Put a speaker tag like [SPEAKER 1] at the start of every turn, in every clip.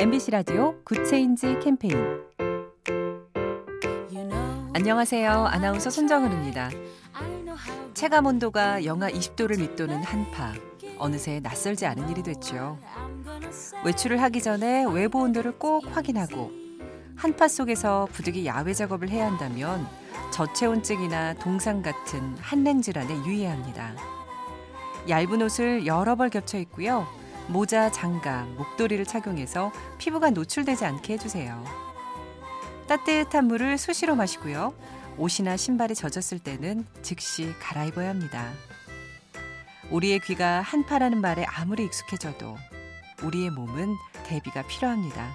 [SPEAKER 1] MBC 라디오 Good Change 캠페인 안녕하세요. 아나운서 손정은입니다. 체감 온도가 영하 20도를 밑도는 한파. 어느새 낯설지 않은 일이 됐죠. 외출을 하기 전에 외부 온도를 꼭 확인하고 한파 속에서 부득이 야외 작업을 해야 한다면 저체온증이나 동상 같은 한랭 질환에 유의해야 합니다. 얇은 옷을 여러 벌 겹쳐 입고요. 모자, 장갑, 목도리를 착용해서 피부가 노출되지 않게 해주세요. 따뜻한 물을 수시로 마시고요. 옷이나 신발이 젖었을 때는 즉시 갈아입어야 합니다. 우리의 귀가 한파라는 말에 아무리 익숙해져도 우리의 몸은 대비가 필요합니다.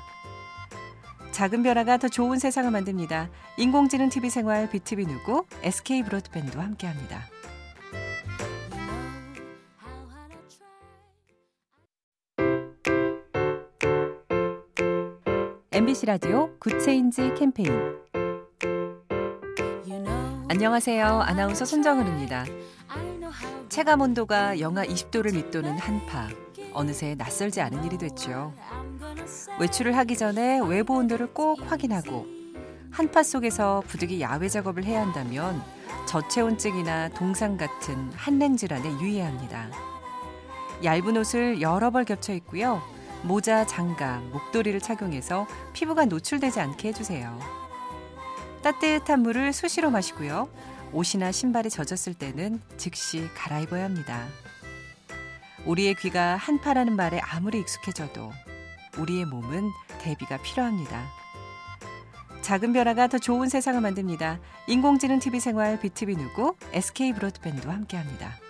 [SPEAKER 1] 작은 변화가 더 좋은 세상을 만듭니다. 인공지능 TV 생활 BTV 누구 SK 브로드밴드와 함께합니다. MBC 라디오 Good Change 캠페인 안녕하세요. 아나운서 손정은입니다. 체감 온도가 영하 20도를 밑도는 한파. 어느새 낯설지 않은 일이 됐죠. 외출을 하기 전에 외부 온도를 꼭 확인하고 한파 속에서 부득이 야외 작업을 해야 한다면 저체온증이나 동상 같은 한랭 질환에 유의해야 합니다. 얇은 옷을 여러 벌 겹쳐 입고요. 모자, 장갑, 목도리를 착용해서 피부가 노출되지 않게 해주세요. 따뜻한 물을 수시로 마시고요. 옷이나 신발이 젖었을 때는 즉시 갈아입어야 합니다. 우리의 귀가 한파라는 말에 아무리 익숙해져도 우리의 몸은 대비가 필요합니다. 작은 변화가 더 좋은 세상을 만듭니다. 인공지능 TV 생활 BTV 누구 SK 브로드밴드와 함께합니다.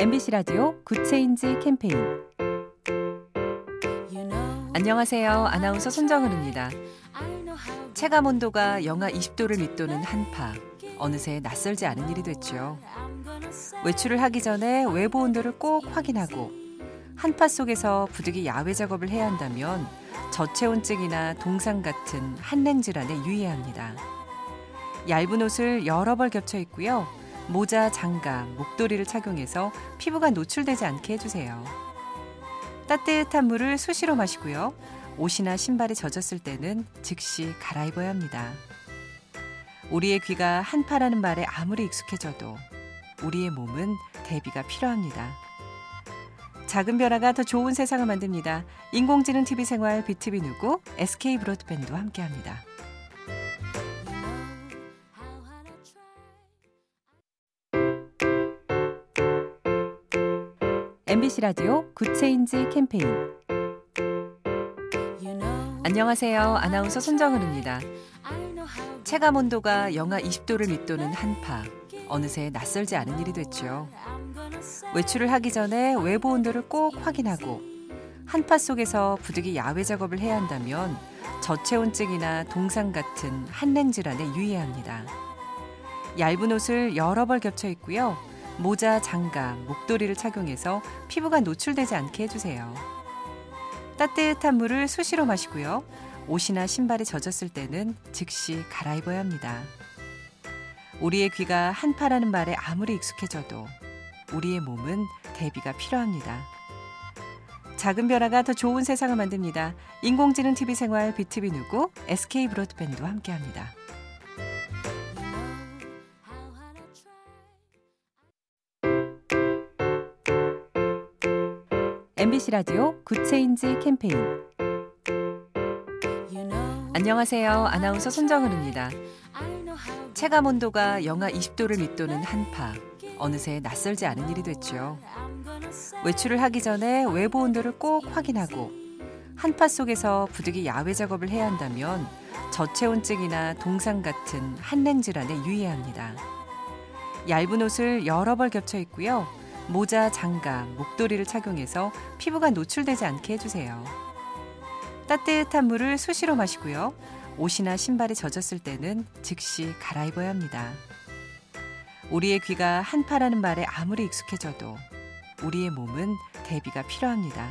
[SPEAKER 1] MBC 라디오 Good Change 캠페인 안녕하세요. 아나운서 손정은입니다. 체감 온도가 영하 20도를 밑도는 한파. 어느새 낯설지 않은 일이 됐죠. 외출을 하기 전에 외부 온도를 꼭 확인하고 한파 속에서 부득이 야외 작업을 해야 한다면 저체온증이나 동상 같은 한랭 질환에 유의해야 합니다. 얇은 옷을 여러 벌 겹쳐 입고요. 모자, 장갑, 목도리를 착용해서 피부가 노출되지 않게 해주세요. 따뜻한 물을 수시로 마시고요. 옷이나 신발이 젖었을 때는 즉시 갈아입어야 합니다. 우리의 귀가 한파라는 말에 아무리 익숙해져도 우리의 몸은 대비가 필요합니다. 작은 변화가 더 좋은 세상을 만듭니다. 인공지능 TV 생활 BTV 누구 SK 브로드밴드와 함께합니다. MBC 라디오 Good Change 캠페인 안녕하세요. 아나운서 손정은입니다. 체감 온도가 영하 20도를 밑도는 한파. 어느새 낯설지 않은 일이 됐죠. 외출을 하기 전에 외부 온도를 꼭 확인하고 한파 속에서 부득이 야외 작업을 해야 한다면 저체온증이나 동상 같은 한랭 질환에 유의해야 합니다. 얇은 옷을 여러 벌 겹쳐 입고요. 모자, 장갑, 목도리를 착용해서 피부가 노출되지 않게 해주세요. 따뜻한 물을 수시로 마시고요. 옷이나 신발이 젖었을 때는 즉시 갈아입어야 합니다. 우리의 귀가 한파라는 말에 아무리 익숙해져도 우리의 몸은 대비가 필요합니다. 작은 변화가 더 좋은 세상을 만듭니다. 인공지능 TV 생활 BTV 누구 SK 브로드밴드와 함께합니다. MBC 라디오 Good Change 캠페인 안녕하세요. 아나운서 손정은입니다. 체감 온도가 영하 20도를 밑도는 한파. 어느새 낯설지 않은 일이 됐죠. 외출을 하기 전에 외부 온도를 꼭 확인하고 한파 속에서 부득이 야외 작업을 해야 한다면 저체온증이나 동상 같은 한랭 질환에 유의해야 합니다. 얇은 옷을 여러 벌 겹쳐 입고요. 모자, 장갑, 목도리를 착용해서 피부가 노출되지 않게 해주세요. 따뜻한 물을 수시로 마시고요. 옷이나 신발이 젖었을 때는 즉시 갈아입어야 합니다. 우리의 귀가 한파라는 말에 아무리 익숙해져도 우리의 몸은 대비가 필요합니다.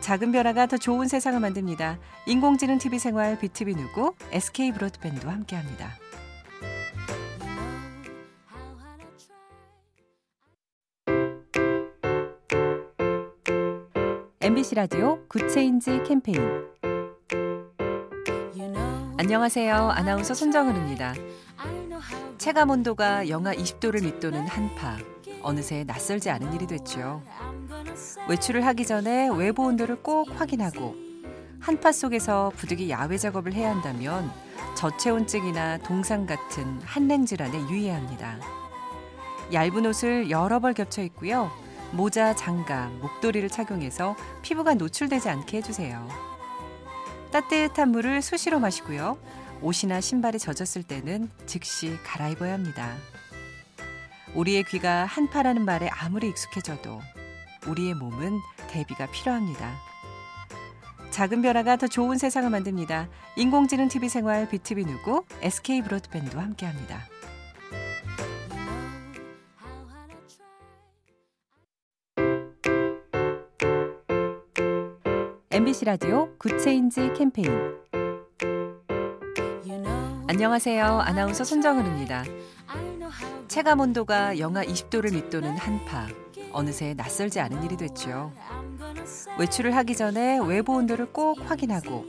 [SPEAKER 1] 작은 변화가 더 좋은 세상을 만듭니다. 인공지능 TV 생활 BTV 누구 SK 브로드밴드와 함께합니다. MBC 라디오 Good Change 캠페인 안녕하세요. 아나운서 손정은입니다. 체감 온도가 영하 20도를 밑도는 한파. 어느새 낯설지 않은 일이 됐죠. 외출을 하기 전에 외부 온도를 꼭 확인하고 한파 속에서 부득이 야외 작업을 해야 한다면 저체온증이나 동상 같은 한랭 질환에 유의해야 합니다. 얇은 옷을 여러 벌 겹쳐 입고요. 모자, 장갑, 목도리를 착용해서 피부가 노출되지 않게 해주세요. 따뜻한 물을 수시로 마시고요. 옷이나 신발이 젖었을 때는 즉시 갈아입어야 합니다. 우리의 귀가 한파라는 말에 아무리 익숙해져도 우리의 몸은 대비가 필요합니다. 작은 변화가 더 좋은 세상을 만듭니다. 인공지능 TV 생활 BTV 누구 SK 브로드밴드와 함께합니다. MBC 라디오 Good Change 캠페인 안녕하세요. 아나운서 손정은입니다. 체감 온도가 영하 20도를 밑도는 한파. 어느새 낯설지 않은 일이 됐죠. 외출을 하기 전에 외부 온도를 꼭 확인하고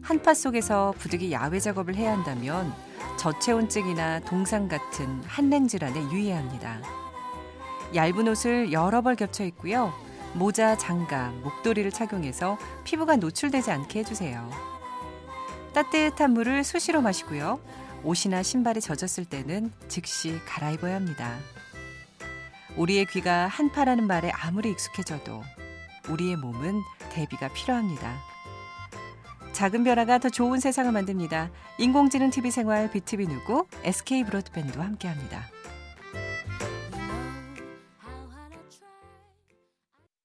[SPEAKER 1] 한파 속에서 부득이 야외 작업을 해야 한다면 저체온증이나 동상 같은 한랭 질환에 유의해야 합니다. 얇은 옷을 여러 벌 겹쳐 입고요. 모자, 장갑, 목도리를 착용해서 피부가 노출되지 않게 해주세요. 따뜻한 물을 수시로 마시고요. 옷이나 신발이 젖었을 때는 즉시 갈아입어야 합니다. 우리의 귀가 한파라는 말에 아무리 익숙해져도 우리의 몸은 대비가 필요합니다. 작은 변화가 더 좋은 세상을 만듭니다. 인공지능 TV 생활 BTV 누구 SK 브로드밴드와 함께합니다.